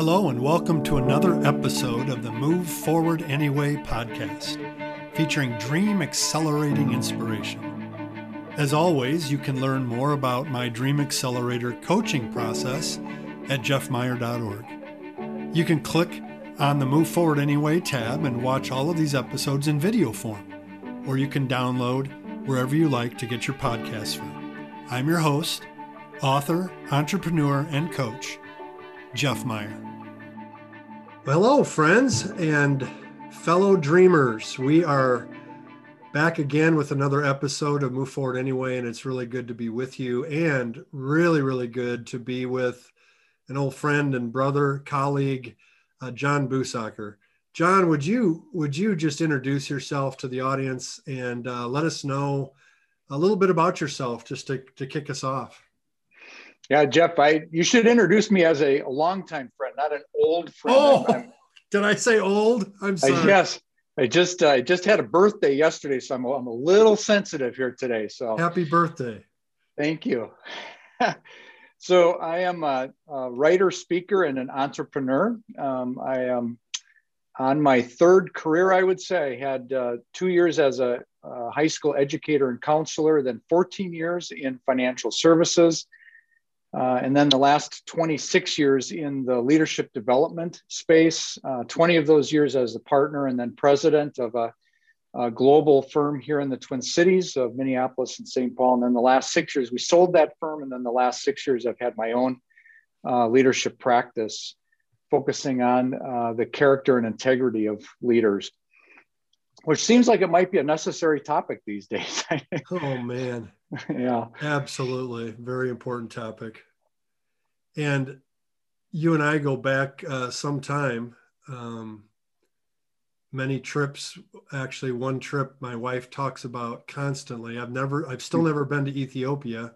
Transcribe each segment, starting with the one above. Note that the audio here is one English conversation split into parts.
Hello, and welcome to another episode of the Move Forward Anyway podcast, featuring dream accelerating inspiration. As always, you can learn more about my Dream Accelerator coaching process at jeffmeyer.org. You can click on the Move Forward Anyway tab and watch all of these episodes in video form, or you can download wherever you like to get your podcasts from. I'm your host, author, entrepreneur, and coach, Jeff Meyer. Hello, friends and fellow dreamers. We are back again with another episode of Move Forward Anyway, and it's really good to be with you and really, really good to be with an old friend and brother, colleague, uh, John Busacker. John, would you would you just introduce yourself to the audience and uh, let us know a little bit about yourself, just to, to kick us off? Yeah, Jeff, I you should introduce me as a, a longtime friend, not an old friend. Oh, I'm, did I say old? I'm sorry. I, yes, I just I just had a birthday yesterday, so I'm, I'm a little sensitive here today. So happy birthday! Thank you. so I am a, a, writer, speaker, and an entrepreneur. Um, I am on my third career, I would say. I had uh, two years as a, a high school educator and counselor, then 14 years in financial services uh, and then the last 26 years in the leadership development space, uh, 20 of those years as a partner and then president of a, a, global firm here in the Twin Cities of Minneapolis and St. Paul. And then the last six years, we sold that firm. And then the last six years, I've had my own uh, leadership practice focusing on uh, the character and integrity of leaders, which seems like it might be a necessary topic these days. oh, man. yeah. Absolutely. Very important topic. And you and I go back uh, some time, um, many trips. Actually, one trip my wife talks about constantly. I've never, I've still never been to Ethiopia.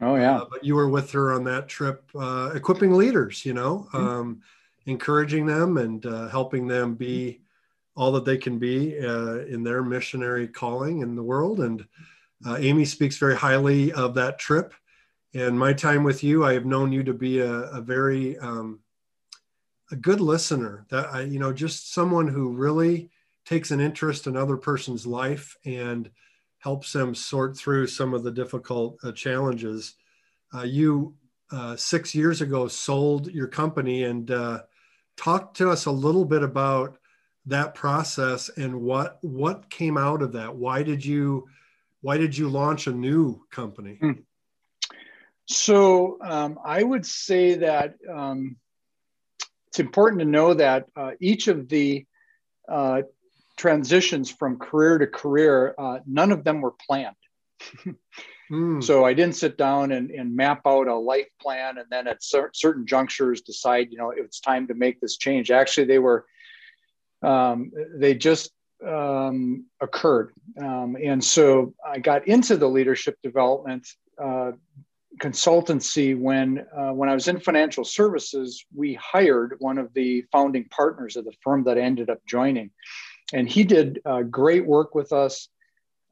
Oh, yeah. Uh, but you were with her on that trip, uh, equipping leaders, you know, mm-hmm. um, encouraging them and uh, helping them be all that they can be uh, in their missionary calling in the world. And uh, Amy speaks very highly of that trip. And my time with you, I have known you to be a, a very um, a good listener. That I, you know, just someone who really takes an interest in other person's life and helps them sort through some of the difficult uh, challenges. Uh, you uh, six years ago sold your company and uh, talked to us a little bit about that process and what what came out of that. Why did you why did you launch a new company? Hmm. So um, I would say that um, it's important to know that uh, each of the uh, transitions from career to career, uh, none of them were planned. mm. So I didn't sit down and, and, map out a life plan and then at cer- certain junctures decide, you know, it's time to make this change. Actually, they were, um, they just um, occurred. Um, and so I got into the leadership development uh, consultancy when uh, when I was in financial services. We hired one of the founding partners of the firm that I ended up joining, and he did uh, great work with us.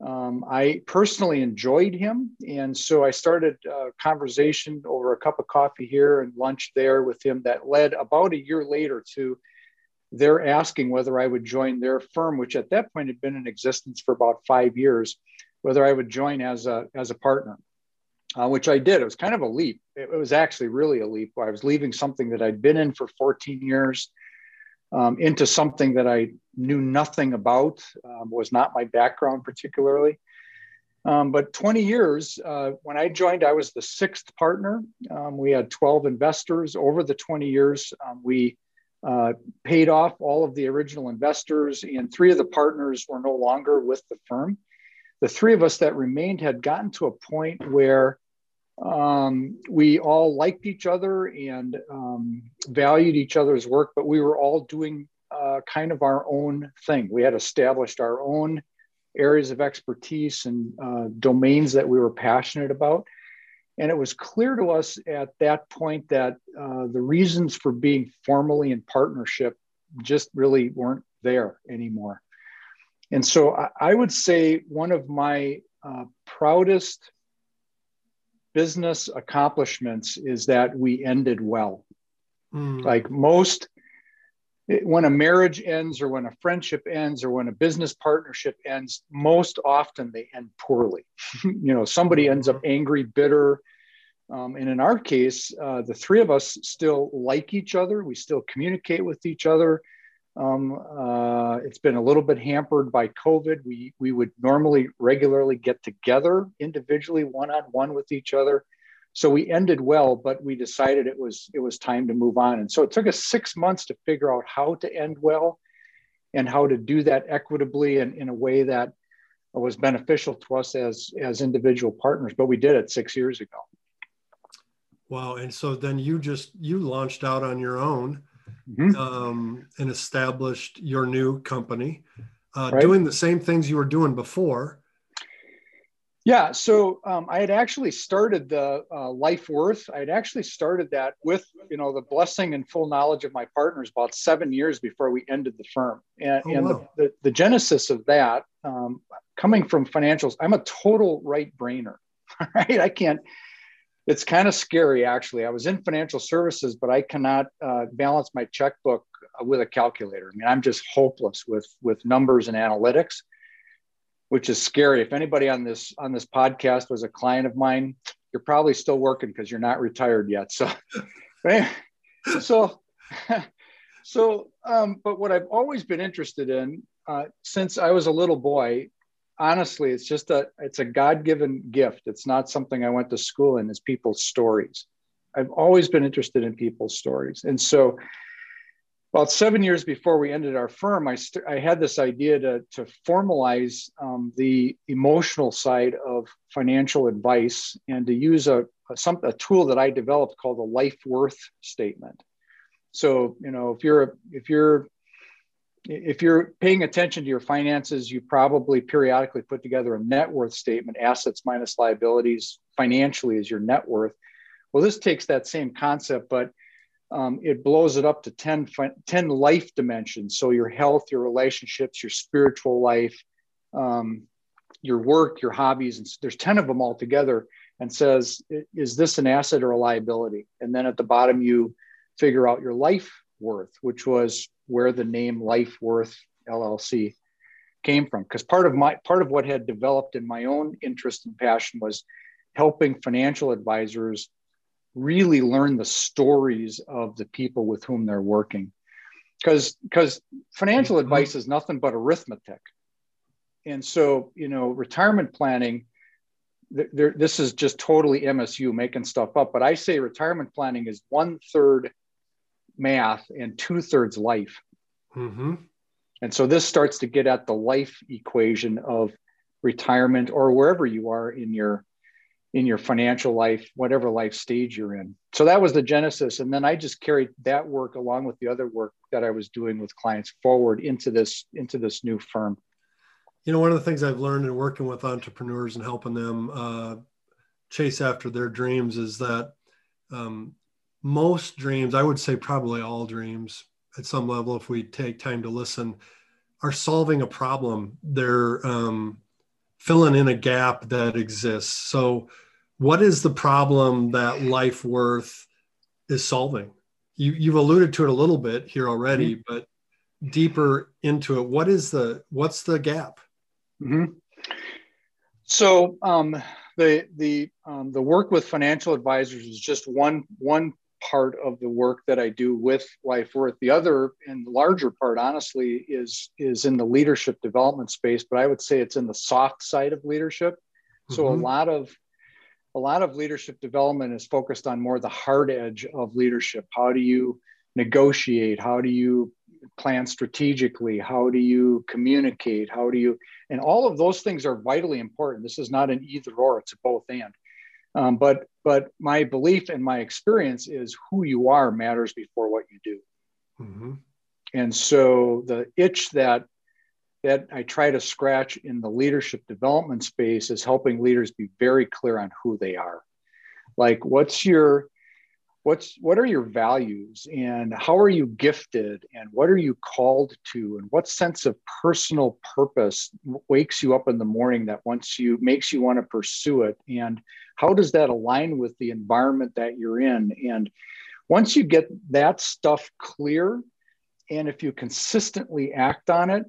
Um, I personally enjoyed him, and so I started a conversation over a cup of coffee here and lunch there with him that led about a year later to they're asking whether I would join their firm, which at that point had been in existence for about five years, whether I would join as a, as a partner, uh, which I did. It was kind of a leap. It, was actually really a leap. I was leaving something that I'd been in for 14 years um, into something that I knew nothing about, um, was not my background particularly. Um, but 20 years, uh, when I joined, I was the sixth partner. Um, we had 12 investors. Over the 20 years, um, we uh, paid off all of the original investors, and three of the partners were no longer with the firm. The three of us that remained had gotten to a point where um, we all liked each other and um, valued each other's work, but we were all doing uh, kind of our own thing. We had established our own areas of expertise and uh, domains that we were passionate about. And it was clear to us at that point that uh, the reasons for being formally in partnership just really weren't there anymore. And so I, I would say one of my uh, proudest business accomplishments is that we ended well. Mm. Like most, when a marriage ends or when a friendship ends or when a business partnership ends, most often they end poorly. you know, somebody ends up mm-hmm. angry, bitter. Um, and in our case, uh, the three of us still like each other. We still communicate with each other. Um, uh, it's been a little bit hampered by COVID. We we would normally regularly get together individually, one on one with each other. So we ended well, but we decided it was it was time to move on. And so it took us six months to figure out how to end well, and how to do that equitably and in a way that was beneficial to us as as individual partners. But we did it six years ago. Wow! And so then you just you launched out on your own mm-hmm. um, and established your new company, uh, right. doing the same things you were doing before. Yeah, so um, I had actually started the uh, Life Worth. I had actually started that with you know the blessing and full knowledge of my partners about seven years before we ended the firm. And, oh, and wow. the, the, the, genesis of that, um, coming from financials, I'm a total right brainer. Right, I can't it's kind of scary actually i was in financial services but i cannot uh, balance my checkbook with a calculator i mean i'm just hopeless with with numbers and analytics which is scary if anybody on this on this podcast was a client of mine you're probably still working because you're not retired yet so so so um, but what i've always been interested in uh, since i was a little boy honestly, it's just a it's a God-given gift. It's not something I went to school in. It's people's stories. I've always been interested in people's stories, and so about seven years before we ended our firm, I, st- I had this idea to, to formalize um, the emotional side of financial advice and to use a, a, some, a tool that I developed called a life worth statement. So, you know, if you're if you're if you're paying attention to your finances, you probably periodically put together a net worth statement, assets minus liabilities, financially is your net worth. Well, this takes that same concept, but um, it blows it up to 10, 10 life dimensions. So your health, your relationships, your spiritual life, um, your work, your hobbies, and there's 10 of them all together and says, is this an asset or a liability? And then at the bottom, you figure out your life worth, which was where the name Life Worth LLC came from. Because part of my part of what had developed in my own interest and passion was helping financial advisors really learn the stories of the people with whom they're working. Because because financial mm-hmm. advice is nothing but arithmetic. And so, you know, retirement planning, there, this is just totally MSU making stuff up. But I say retirement planning is one third math and two thirds life. Mm-hmm. And so this starts to get at the life equation of retirement or wherever you are in your in your financial life, whatever life stage you're in. So that was the genesis. And then I just carried that work along with the other work that I was doing with clients forward into this into this new firm. You know, one of the things I've learned in working with entrepreneurs and helping them uh, chase after their dreams is that um, most dreams, I would say probably all dreams at some level, if we take time to listen, are solving a problem. They're um, filling in a gap that exists. So, what is the problem that life worth is solving? You, you've alluded to it a little bit here already, mm-hmm. but deeper into it, what is the what's the gap? Mm-hmm. So um, the the um, the work with financial advisors is just one one part of the work that I do with Life Worth. The other and larger part, honestly, is is in the leadership development space, but I would say it's in the soft side of leadership. Mm-hmm. So a mm-hmm. lot of a lot of leadership development is focused on more the hard edge of leadership. How do you negotiate? How do you plan strategically? How do you communicate? How do you and all of those things are vitally important. This is not an either or, it's a both and. Um, but but my belief and my experience is who you are matters before what you do. Mm-hmm. And so the itch that that I try to scratch in the leadership development space is helping leaders be very clear on who they are. Like what's your what's what are your values and how are you gifted and what are you called to and what sense of personal purpose wakes you up in the morning that once you makes you want to pursue it and how does that align with the environment that you're in and once you get that stuff clear, and if you consistently act on it,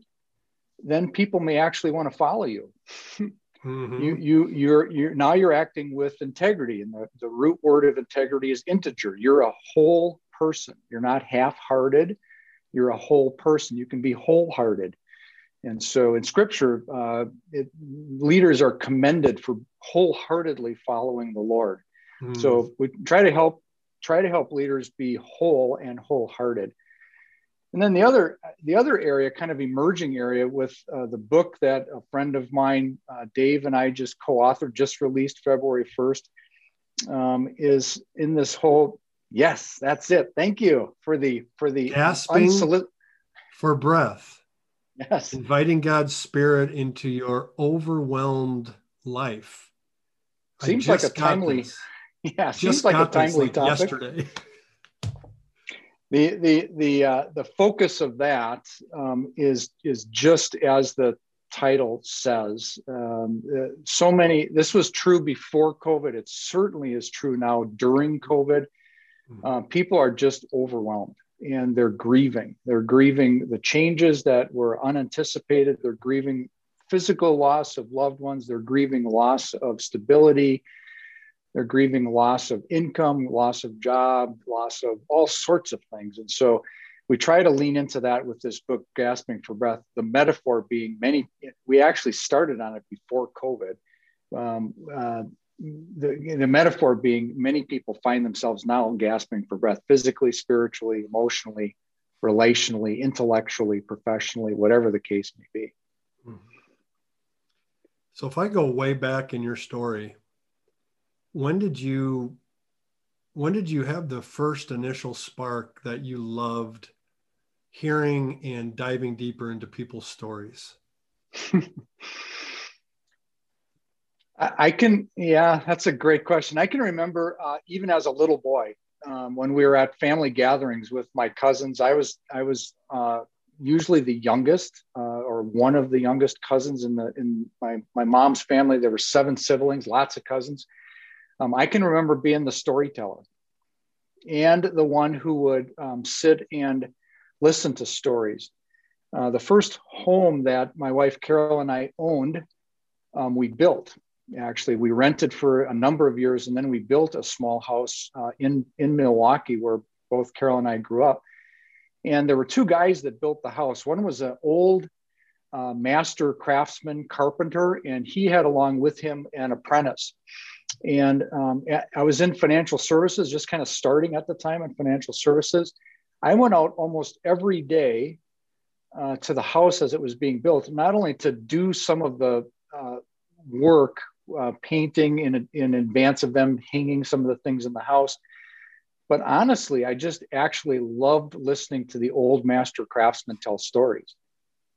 then people may actually want to follow you. Mm-hmm. You you you're you're now you're acting with integrity, and the, the root word of integrity is integer. You're a whole person. You're not half-hearted. You're a whole person. You can be wholehearted. And so in scripture, uh, it, leaders are commended for wholeheartedly following the Lord. Mm. So we try to help try to help leaders be whole and wholehearted. And then the other the other area, kind of emerging area, with uh, the book that a friend of mine, uh, Dave, and I just co-authored, just released February first, um, is in this whole. Yes, that's it. Thank you for the for the gasping unsolicited for breath. Yes. Inviting God's Spirit into your overwhelmed life. Seems like a timely, yeah, seems like a timely like topic. Yesterday. The the the uh, the focus of that um, is is just as the title says. Um, uh, so many. This was true before COVID. It certainly is true now during COVID. Mm-hmm. Uh, people are just overwhelmed and they're grieving. They're grieving the changes that were unanticipated. They're grieving physical loss of loved ones. They're grieving loss of stability. They're grieving loss of income, loss of job, loss of all sorts of things. And so we try to lean into that with this book, Gasping for Breath. The metaphor being many, we actually started on it before COVID. Um, uh, the, the metaphor being many people find themselves now gasping for breath physically, spiritually, emotionally, relationally, intellectually, professionally, whatever the case may be. Hmm. So, if I go way back in your story, when did you when did you have the first initial spark that you loved hearing and diving deeper into people's stories? I can, yeah, that's a great question. I can remember uh, even as a little boy um, when we were at family gatherings with my cousins. I was I was uh, usually the youngest uh, or one of the youngest cousins in the in my my mom's family. There were seven siblings, lots of cousins. Um, I can remember being the storyteller and the one who would um, sit and listen to stories. Uh, the first home that my wife Carol and I owned, um, we built. Actually we rented for a number of years and then we built a small house uh, in in milwaukee where both carol and i grew up. And there were two guys that built the house. One was an old uh, master craftsman carpenter and he had along with him an apprentice and um, i was in financial services just kind of starting at the time in financial services i went out almost every day uh, to the house as it was being built not only to do some of the uh, work uh, painting in, in advance of them hanging some of the things in the house. But honestly, I just actually loved listening to the old master craftsmen tell stories.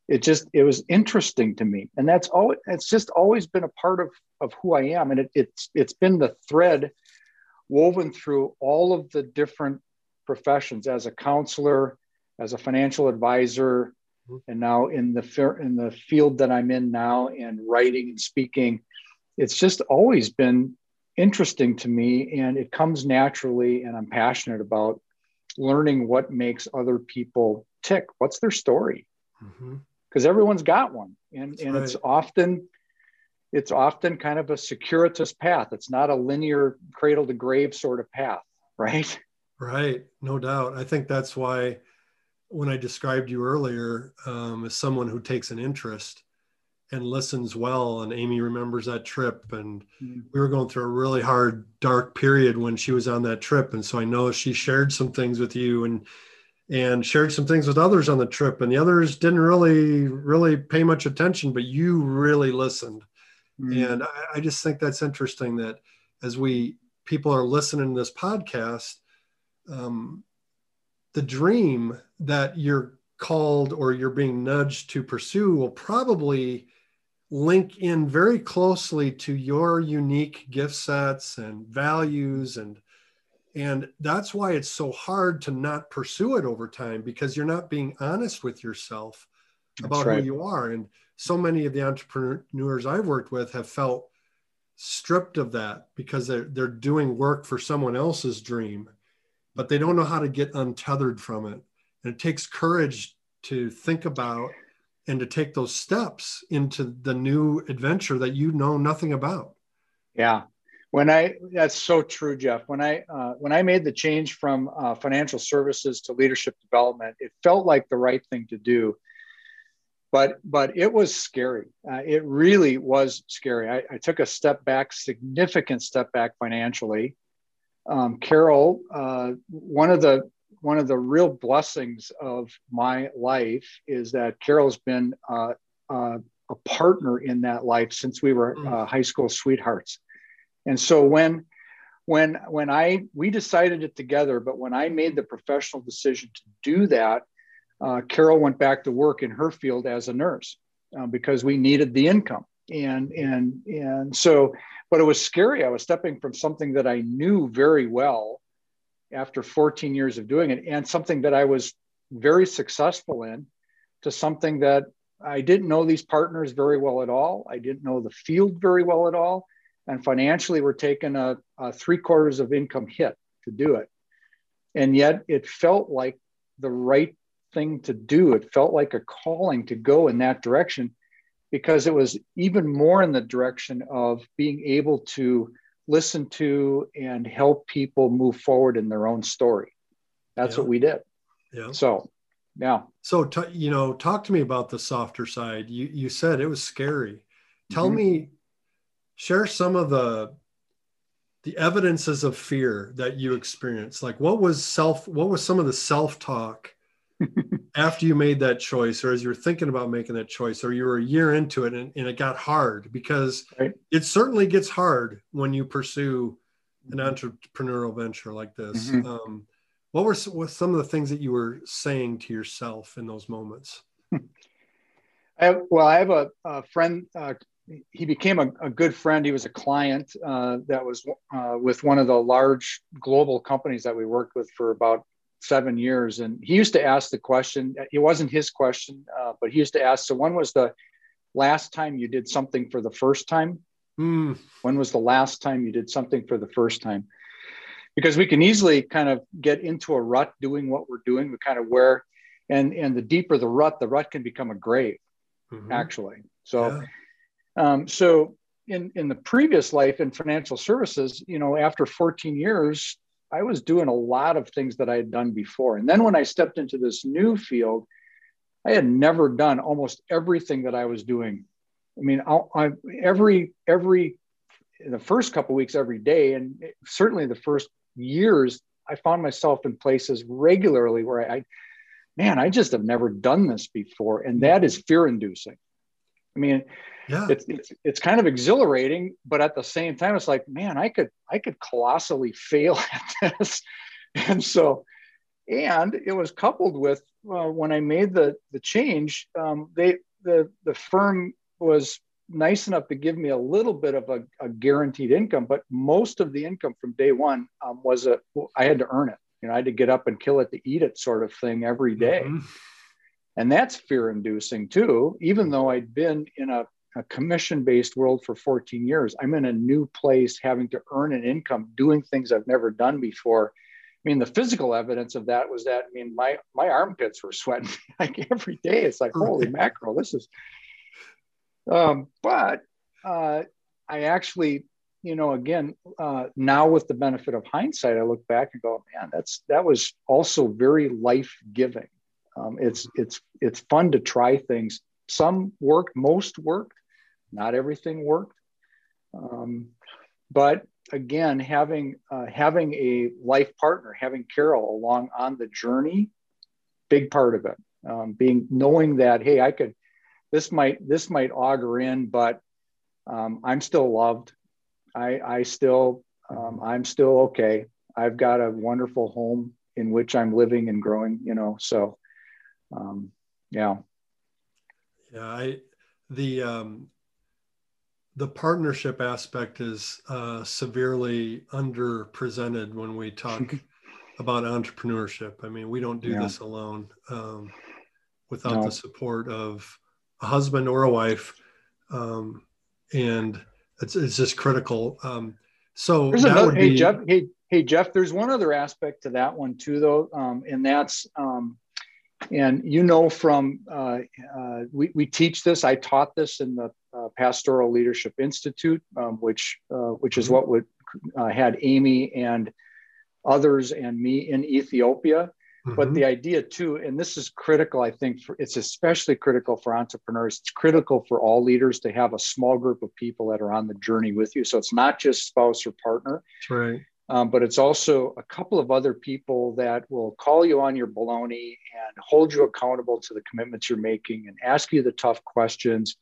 It just it was interesting to me, and that's all. It's just always been a part of of who I am, and it, it's it's been the thread woven through all of the different professions as a counselor, as a financial advisor, mm-hmm. and now in the in the field that I'm in now, and writing and speaking it's just always been interesting to me. And it comes naturally and i'm passionate about learning what makes other people tick. What's their story because mm-hmm. everyone's got one and, That's and right. it's often it's often kind of a circuitous path it's not a linear cradle to grave sort of path right right no doubt i think that's why when i described you earlier um, as someone who takes an interest and listens well. And Amy remembers that trip. And mm. we were going through a really hard, dark period when she was on that trip. And so I know she shared some things with you and and shared some things with others on the trip. And the others didn't really, really pay much attention, but you really listened. Mm. And I, I just think that's interesting that as we people are listening to this podcast, um, the dream that you're called or you're being nudged to pursue will probably link in very closely to your unique gift sets and values and and that's why it's so hard to not pursue it over time because you're not being honest with yourself about right. who you are and so many of the entrepreneurs I've worked with have felt stripped of that because they're they're doing work for someone else's dream but they don't know how to get untethered from it. And it takes courage to think about and to take those steps into the new adventure that you know nothing about. Yeah. When I that's so true, Jeff. When I uh, when I made the change from uh, financial services to leadership development, it felt like the right thing to do but but it was scary. Uh, it really was scary. I, I, took a step back, significant step back financially. Um, Carol, uh, one of the one of the real blessings of my life is that Carol's been uh, uh a partner in that life since we were mm. uh, high school sweethearts. And so when when when I we decided it together, but when I made the professional decision to do that, uh, Carol went back to work in her field as a nurse uh, because we needed the income. And, and, and so, but it was scary. I was stepping from something that I knew very well after 14 years of doing it and something that I was very successful in to something that I didn't know these partners very well at all. I didn't know the field very well at all. And financially, we're taking a, a three quarters of income hit to do it. And yet it felt like the right thing to do. It felt like a calling to go in that direction because it was even more in the direction of being able to listen to and help people move forward in their own story. That's yeah. what we did. Yeah. So, yeah. So, t- you know, talk to me about the softer side. You you said it was scary. Tell mm-hmm. me, share some of the the evidences of fear that you experienced. Like, what was self? What was some of the self talk after you made that choice or as you were thinking about making that choice or you were a year into it and, and it got hard because right. it certainly gets hard when you pursue an entrepreneurial venture like this mm-hmm. um, what were what some of the things that you were saying to yourself in those moments I have, well i have a, a friend uh, he became a, a, good friend he was a client uh, that was uh, with one of the large global companies that we worked with for about seven years. And he used to ask the question, it wasn't his question, uh, but he used to ask, so when was the last time you did something for the first time? Mm. When was the last time you did something for the first time? Because we can easily kind of get into a rut doing what we're doing. We kind of wear, and and the deeper the rut, the rut can become a grave, mm-hmm. actually. So, yeah. Um, so in in the previous life in financial services, you know, after 14 years, I was doing a lot of things that I had done before. And then when I stepped into this new field, I had never done almost everything that I was doing. I mean, I, I, every every the first couple weeks every day, and certainly the first years, I found myself in places regularly where I, I man, I just have never done this before, and that is fear-inducing. I mean, yeah. it's, it's it's kind of exhilarating, but at the same time, it's like, man, I could I could colossally fail at this, and so, and it was coupled with uh, when I made the the change, um, they the the firm was nice enough to give me a little bit of a, a guaranteed income, but most of the income from day one um, was a I had to earn it. You know, I had to get up and kill it to eat it sort of thing every day. Mm-hmm. And that's fear inducing too, even though I'd been in a a commission based world for 14 years. I'm in a new place having to earn an income doing things I've never done before. I mean, the physical evidence of that was that, I mean, my, my armpits were sweating like every day. It's like, holy mackerel, this is, um, but uh, I actually, you know, again, uh, now with the benefit of hindsight, I look back and go, man, that's, that was also very life giving. Um, it's, it's, it's fun to try things. Some worked, most worked not everything worked. Um, but again, having uh, having a life partner, having Carol along on the journey, big part of it. Um, being knowing that hey, I could this might this might auger in, but um, I'm still loved. I I still um, I'm still okay. I've got a wonderful home in which I'm living and growing. You know, so um, yeah. Yeah, I the um, the partnership aspect is uh, severely underrepresented when we talk about entrepreneurship. I mean, we don't do yeah. this alone um, without no. the support of a husband or a wife, um, and it's, it's just critical. Um, so There's another, hey, be, Jeff, hey, hey, Hey, Jeff, there's one other aspect to that one too, though, um, and that's, um, and you know, from uh, uh, we, we teach this. I taught this in the uh, Pastoral Leadership Institute, um, which uh, which is mm-hmm. what would uh, had Amy and others and me in Ethiopia. Mm-hmm. But the idea too, and this is critical, I think, for, it's especially critical for entrepreneurs. It's critical for all leaders to have a small group of people that are on the journey with you. So it's not just spouse or partner. That's right. Um, but it's also a couple of other people that will call you on your baloney and hold you accountable to the commitments you're making and ask you the tough questions.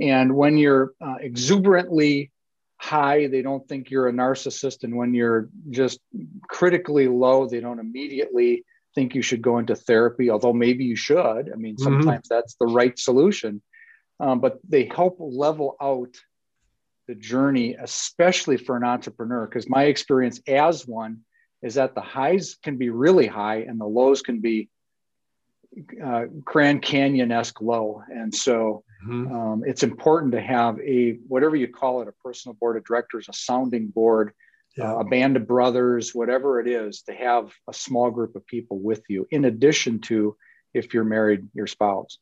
And when you're uh, exuberantly high, they don't think you're a narcissist. And when you're just critically low, they don't immediately think you should go into therapy, although maybe you should. I mean, mm-hmm. sometimes mm-hmm. that's the right solution. Um, but they help level out the journey, especially for an entrepreneur. Because my experience as one is that the highs can be really high and the lows can be uh, Grand Canyon esque low. And so mm-hmm. um, it's important to have a, whatever you call it, a personal board of directors, a sounding board yeah. uh, a band of brothers, whatever it is, to have a small group of people with you, in addition to if you're married, your spouse.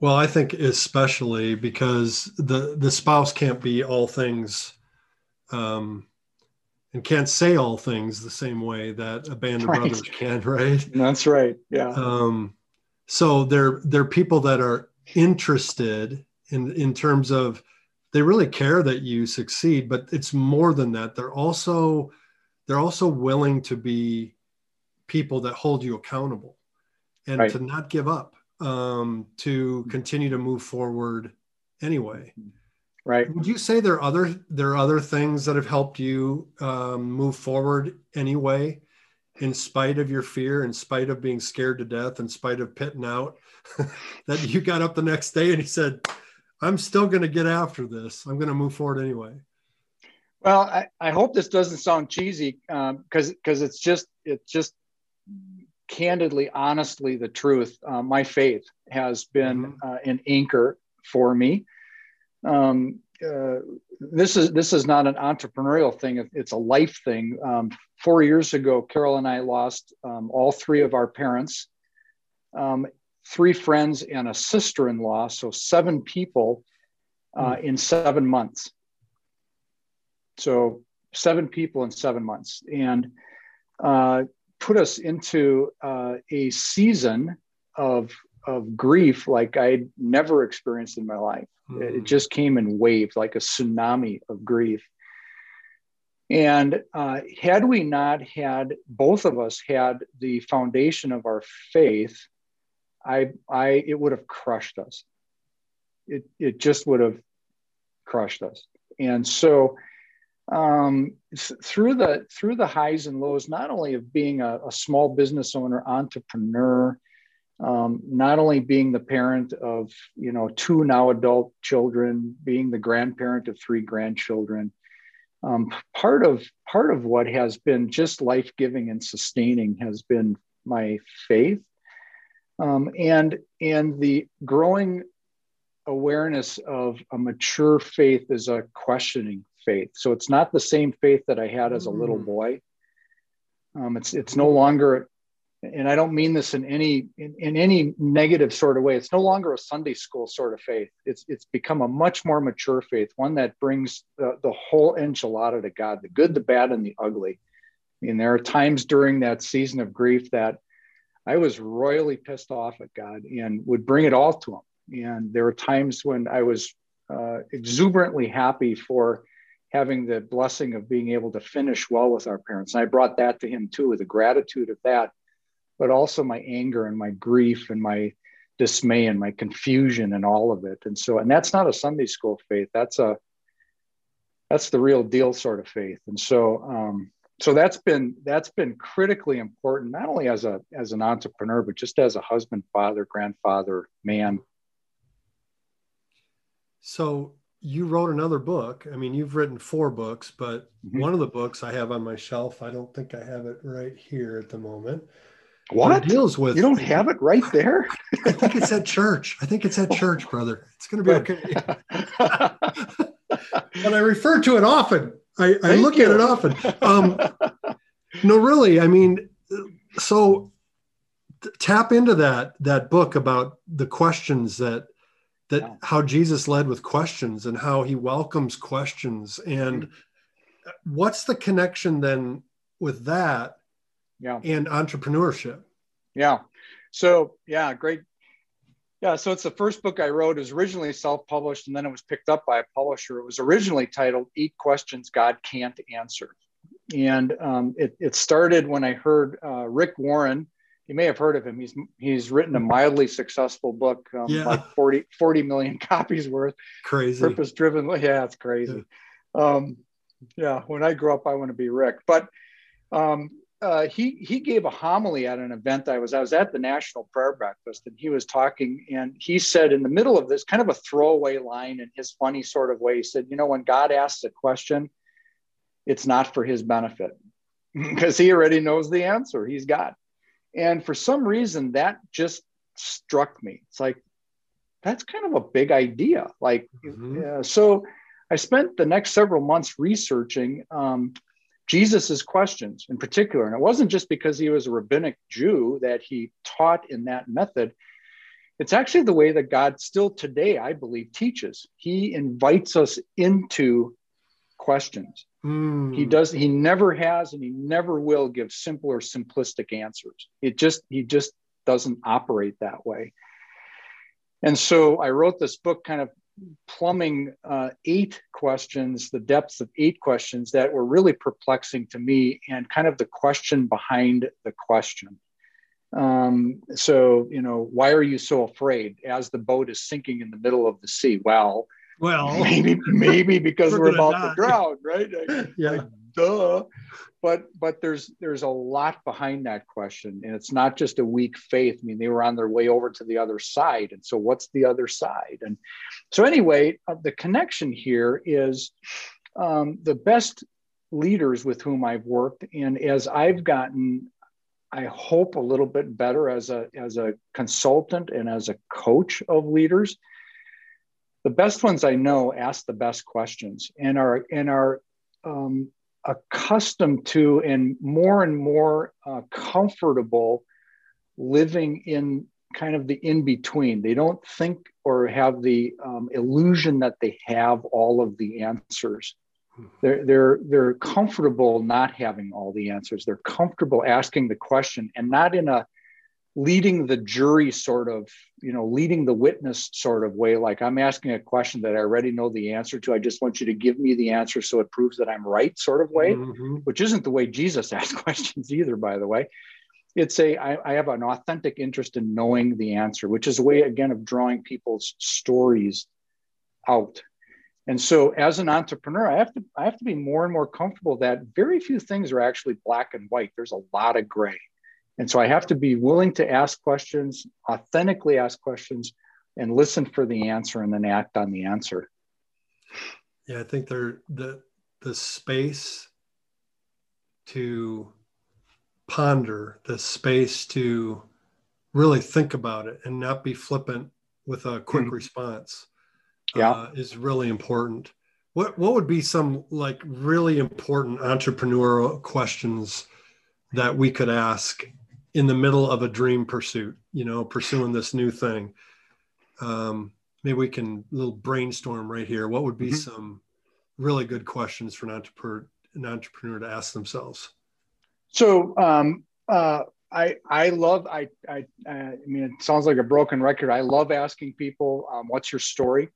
Well, I think especially because the the spouse can't be all things, um, and can't say all things the same way that a band of right. brothers can, right? That's right. Yeah. Um, so they're they're people that are interested in in terms of they really care that you succeed but it's more than that they're also they're also willing to be people that hold you accountable and right. to not give up um, to continue to move forward anyway right would you say there are other there are other things that have helped you um, move forward anyway in spite of your fear in spite of being scared to death in spite of pitting out that you got up the next day and he said I'm still going to get after this. I'm going to move forward anyway. Well, I, I hope this doesn't sound cheesy because um, because it's just it's just candidly, honestly, the truth. Uh, my faith has been mm-hmm. uh, an anchor for me. Um, uh, this is this is not an entrepreneurial thing; it's a life thing. Um, four years ago, Carol and I lost um, all three of our parents, um, three friends and a sister-in-law, so seven people uh, hmm. in seven months. So seven people in seven months, and uh, put us into uh, a season of of grief like I'd never experienced in my life. Mm. It just came in waves, like a tsunami of grief. And uh, had we not had both of us had the foundation of our faith I, I, it would have crushed us. It, it just would have crushed us. And so, um, through the through the highs and lows, not only of being a, a small business owner, entrepreneur, um, not only being the parent of you know two now adult children, being the grandparent of three grandchildren, um, part of part of what has been just life giving and sustaining has been my faith. Um, and and the growing awareness of a mature faith is a questioning faith. So it's not the same faith that I had as a little mm. boy. Um, it's it's no longer, and I don't mean this in any in, in any negative sort of way. It's no longer a Sunday school sort of faith. It's it's become a much more mature faith, one that brings the, the whole enchilada to God, the good, the bad, and the ugly. I mean, there are times during that season of grief that I was royally pissed off at God and would bring it all to Him. And there were times when I was uh, exuberantly happy for having the blessing of being able to finish well with our parents. And I brought that to Him too, with the gratitude of that, but also my anger and my grief and my dismay and my confusion and all of it. And so, and that's not a Sunday school faith. That's a that's the real deal sort of faith. And so, um, so that's been that's been critically important not only as a as an entrepreneur but just as a husband father grandfather man so you wrote another book i mean you've written four books but mm-hmm. one of the books i have on my shelf i don't think i have it right here at the moment what it deals with you don't have it right there i think it's at church i think it's at church brother it's going to be okay but i refer to it often I, I look you. at it often. Um, no, really. I mean, so tap into that that book about the questions that that yeah. how Jesus led with questions and how he welcomes questions. And mm-hmm. what's the connection then with that yeah. and entrepreneurship? Yeah. So yeah great. Yeah so it's the first book i wrote. It was originally self-published and then it was picked up by a publisher. It was originally titled eight questions god can't answer. And um, it, it started when i heard uh, rick warren you may have heard of him. He's he's written a mildly successful book, um, yeah. like 40, 40 million copies worth. Crazy. Purpose driven. Yeah, it's crazy. Yeah. Um, yeah. When I grew up, I want to be Rick. But um, uh, he he gave a homily at an event I was. I was at the National Prayer Breakfast, and he was talking, and he said in the middle of this, kind of a throwaway line in his funny sort of way, he said, "You know, when God asks a question, it's not for His benefit." because he already knows the answer. He's God. And for some reason, that just struck me. It's like, that's kind of a big idea. Like, mm-hmm. uh, so I spent the next several months researching um, Jesus's questions in particular. And it wasn't just because he was a rabbinic Jew that he taught in that method. It's actually the way that God still today, I believe, teaches. He invites us into questions. Mm. He does. He never has, and he never will give simple or simplistic answers. It just he just doesn't operate that way. And so I wrote this book, kind of plumbing uh, eight questions, the depths of eight questions that were really perplexing to me, and kind of the question behind the question. Um, so, you know, why are you so afraid as the boat is sinking in the middle of the sea? Well, well, maybe maybe because we're, we're about die. to drown, right? Like, yeah. Like, duh. But but there's there's a lot behind that question, and it's not just a weak faith. I mean, they were on their way over to the other side, and so what's the other side? And so anyway, uh, the connection here is um, the best leaders with whom I've worked, and as I've gotten I hope a little bit better as a as a consultant and as a coach of leaders the best ones I know ask the best questions and are and are um, accustomed to and more and more uh, comfortable living in kind of the in between. They don't think or have the um, illusion that they have all of the answers. They're, they're, they're comfortable not having all the answers. They're comfortable asking the question and not in a leading the jury sort of you know leading the witness sort of way. Like i'm asking a question that i already know the answer to. I just want you to give me the answer so it proves that i'm right sort of way mm-hmm. which isn't the way jesus asked questions either by the way. It's a I, I have an authentic interest in knowing the answer which is a way again of drawing people's stories out. And so as an entrepreneur i have to i have to be more and more comfortable that very few things are actually black and white. There's a lot of gray and so I have to be willing to ask questions, authentically ask questions, and listen for the answer and then act on the answer. Yeah, I think there the the space to ponder, the space to really think about it and not be flippant with a quick mm-hmm. response yeah. Uh, is really important. What what would be some like really important entrepreneurial questions that we could ask in the middle of a dream pursuit, you know, pursuing this new thing. Um, maybe we can little brainstorm right here. What would be mm-hmm. some really good questions for an entrepreneur, an entrepreneur to ask themselves? So um, uh, I I love I, I I mean it sounds like a broken record. I love asking people, um, "What's your story?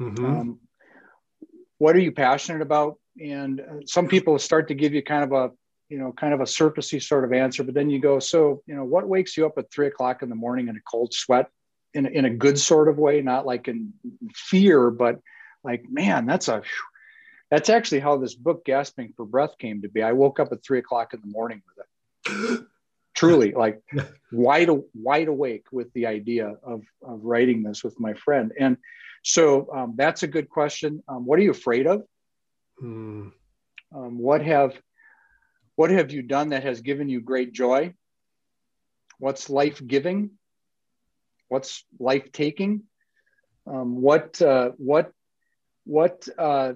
Mm-hmm. Um, what are you passionate about?" And uh, some people start to give you kind of a you know, kind of a surfacey sort of answer. But then you go, so, you know, what wakes you up at three o'clock in the morning in a cold sweat in, in a good sort of way, not like in fear, but like, man, that's a, that's actually how this book, Gasping for Breath, came to be. I woke up at three o'clock in the morning with it. Truly, like wide, wide awake with the idea of, of writing this with my friend. And so um, that's a good question. Um, what are you afraid of? Hmm. Um, what have what have you done that has given you great joy? What's life giving? What's life taking? Um, what uh, what what uh,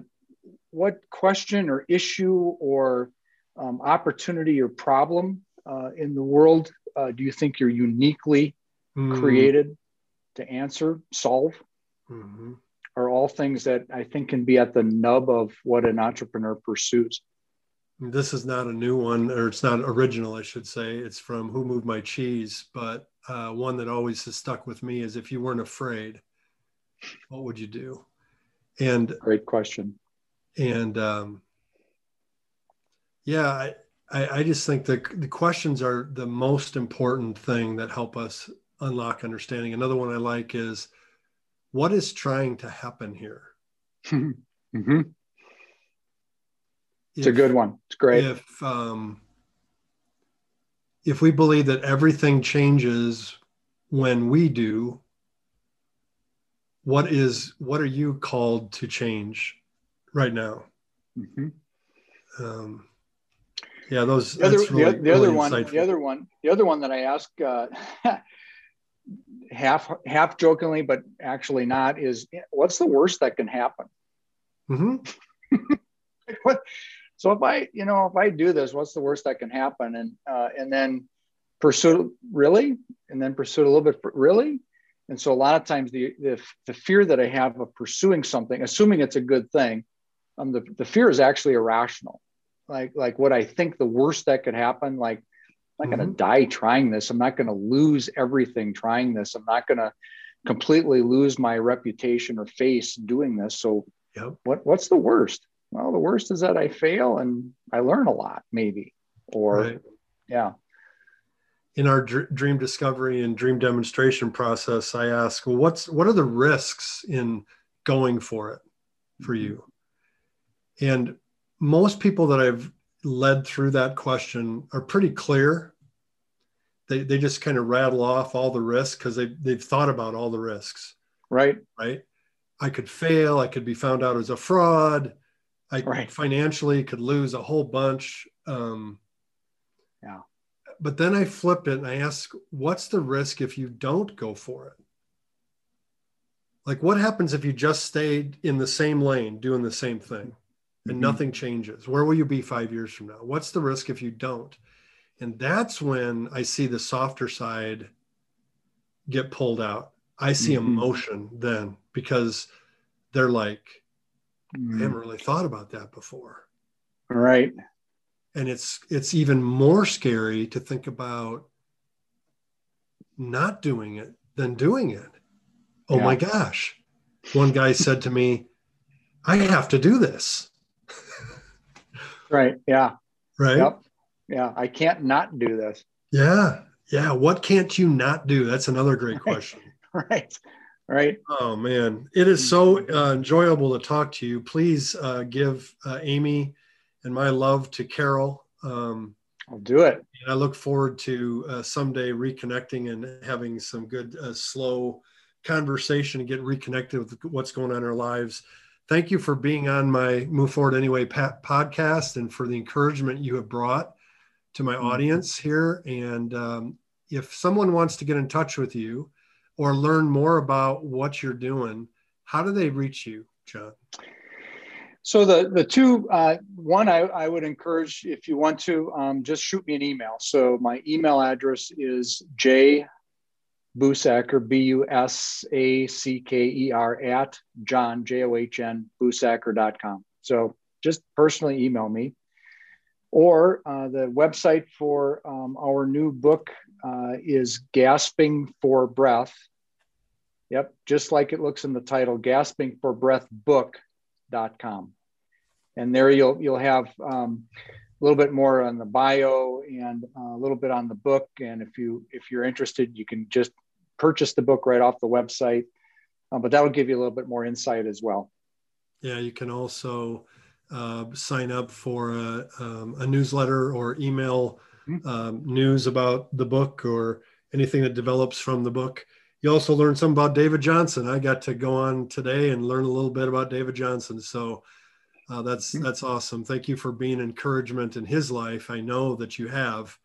what question or issue or um, opportunity or problem uh, in the world uh, do you think you're uniquely mm. created to answer, solve? Mm-hmm. Are all things that I think can be at the nub of what an entrepreneur pursues. This is not a new one, or it's not original, I should say. It's from Who Moved My Cheese, but uh, one that always has stuck with me is if you weren't afraid, what would you do? And great question. And um, yeah, I, I, I just think the, the questions are the most important thing that help us unlock understanding. Another one I like is what is trying to happen here? mm-hmm. It's if, a good one. It's great. If um, if we believe that everything changes when we do, what is what are you called to change right now? Mm-hmm. Um, yeah, those. The other, really, the, the really other one, the other one, the other one that I ask, uh, half half jokingly, but actually not, is what's the worst that can happen? Mm-hmm. what, so if I, you know, if I do this, what's the worst that can happen? And uh, and then pursue really, and then pursue a little bit really. And so a lot of times the, the, the fear that I have of pursuing something, assuming it's a good thing, um, the, the fear is actually irrational. Like like what I think the worst that could happen, like I'm not going to mm-hmm. die trying this. I'm not going to lose everything trying this. I'm not going to completely lose my reputation or face doing this. So, yep. what what's the worst? Well, the worst is that I fail and I learn a lot, maybe. Or, right. yeah. In our dr- dream discovery and dream demonstration process, I ask, well, what's what are the risks in going for it for mm-hmm. you? And most people that I've led through that question are pretty clear. They, they just kind of rattle off all the risks because they, they've thought about all the risks. Right. Right. I could fail. I could be found out as a fraud. I right. financially could lose a whole bunch. Um, yeah. But then I flip it and I ask, what's the risk if you don't go for it? Like, what happens if you just stayed in the same lane doing the same thing? and mm-hmm. nothing changes where will you be five years from now what's the risk if you don't and that's when i see the softer side get pulled out i see mm-hmm. emotion then because they're like mm-hmm. i haven't really thought about that before right and it's it's even more scary to think about not doing it than doing it oh yeah. my gosh one guy said to me i have to do this Right. Yeah. Right. Yep. Yeah. I can't not do this. Yeah. Yeah. What can't you not do? That's another great right. question. Right. Right. Oh man, it is so uh, enjoyable to talk to you. Please uh, give uh, Amy and my love to Carol. Um, I'll do it. And I look forward to uh, someday reconnecting and having some good, uh, slow conversation and get reconnected with what's going on in our lives thank you for being on my Move Forward Anyway podcast and for the encouragement you have brought to my mm-hmm. audience here. And um, if someone wants to get in touch with you or learn more about what you're doing, how do they reach you, John? So the the two uh, one I, I would encourage if you want to um, just shoot me an email. So my email address is j Busacker, B U S A C K E R, at John, J O H N, Busacker.com. So just personally email me. Or uh, the website for um, our new book uh, is Gasping for Breath. Yep, just like it looks in the title, Gasping for Breath Book.com. And there you'll, you'll have um, a little bit more on the bio and uh, a little bit on the book. And if you if you're interested, you can just purchase the book right off the website. Uh, but that will give you a little bit more insight as well. Yeah, you can also uh, sign up for a, um, a, newsletter or email. Um, news about the book or anything that develops from the book. You also learn some about David Johnson. I got to go on today and learn a little bit about David Johnson. So uh, that's mm-hmm. that's awesome. Thank you for being encouragement in his life. I know that you have,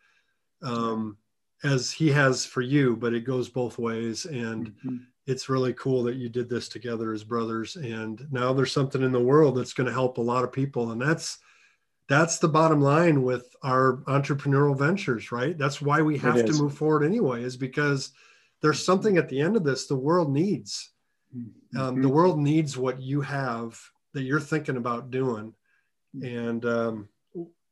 um, as he has for you, but it goes both ways. And mm-hmm. it's really cool that you did this together as brothers and now there's something in the world that's going to help a lot of people and that's that's the bottom line with our entrepreneurial ventures right? That's why we have to move forward anyway is because there's something at the end of this the world needs. Mm-hmm. um, the world needs what you have that you're thinking about doing. And um,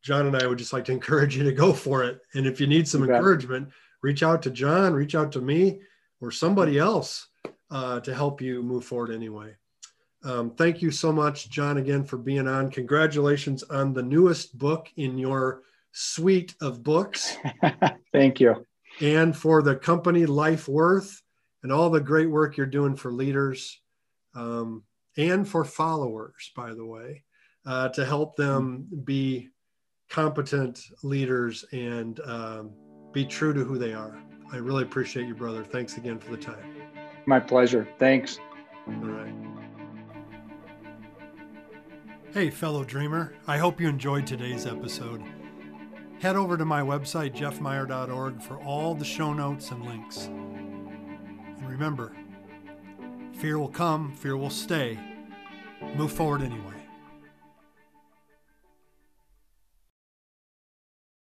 john and i would just like to encourage you to go for it. And if you need some you encouragement reach out to john reach out to me or somebody else uh, to help you move forward anyway. Um, thank you so much, John, again for being on. Congratulations on the newest book in your suite of books. thank you. And for the company Life Worth and all the great work you're doing for leaders um, and for followers, by the way, uh, to help them be competent leaders and um, be true to who they are. I really appreciate you, brother. Thanks again for the time. My pleasure. Thanks. All right. Hey, fellow dreamer. I hope you enjoyed today's episode. Head over to my website, jeffmeyer.org, for all the show notes and links. And remember, fear will come, fear will stay. Move forward anyway.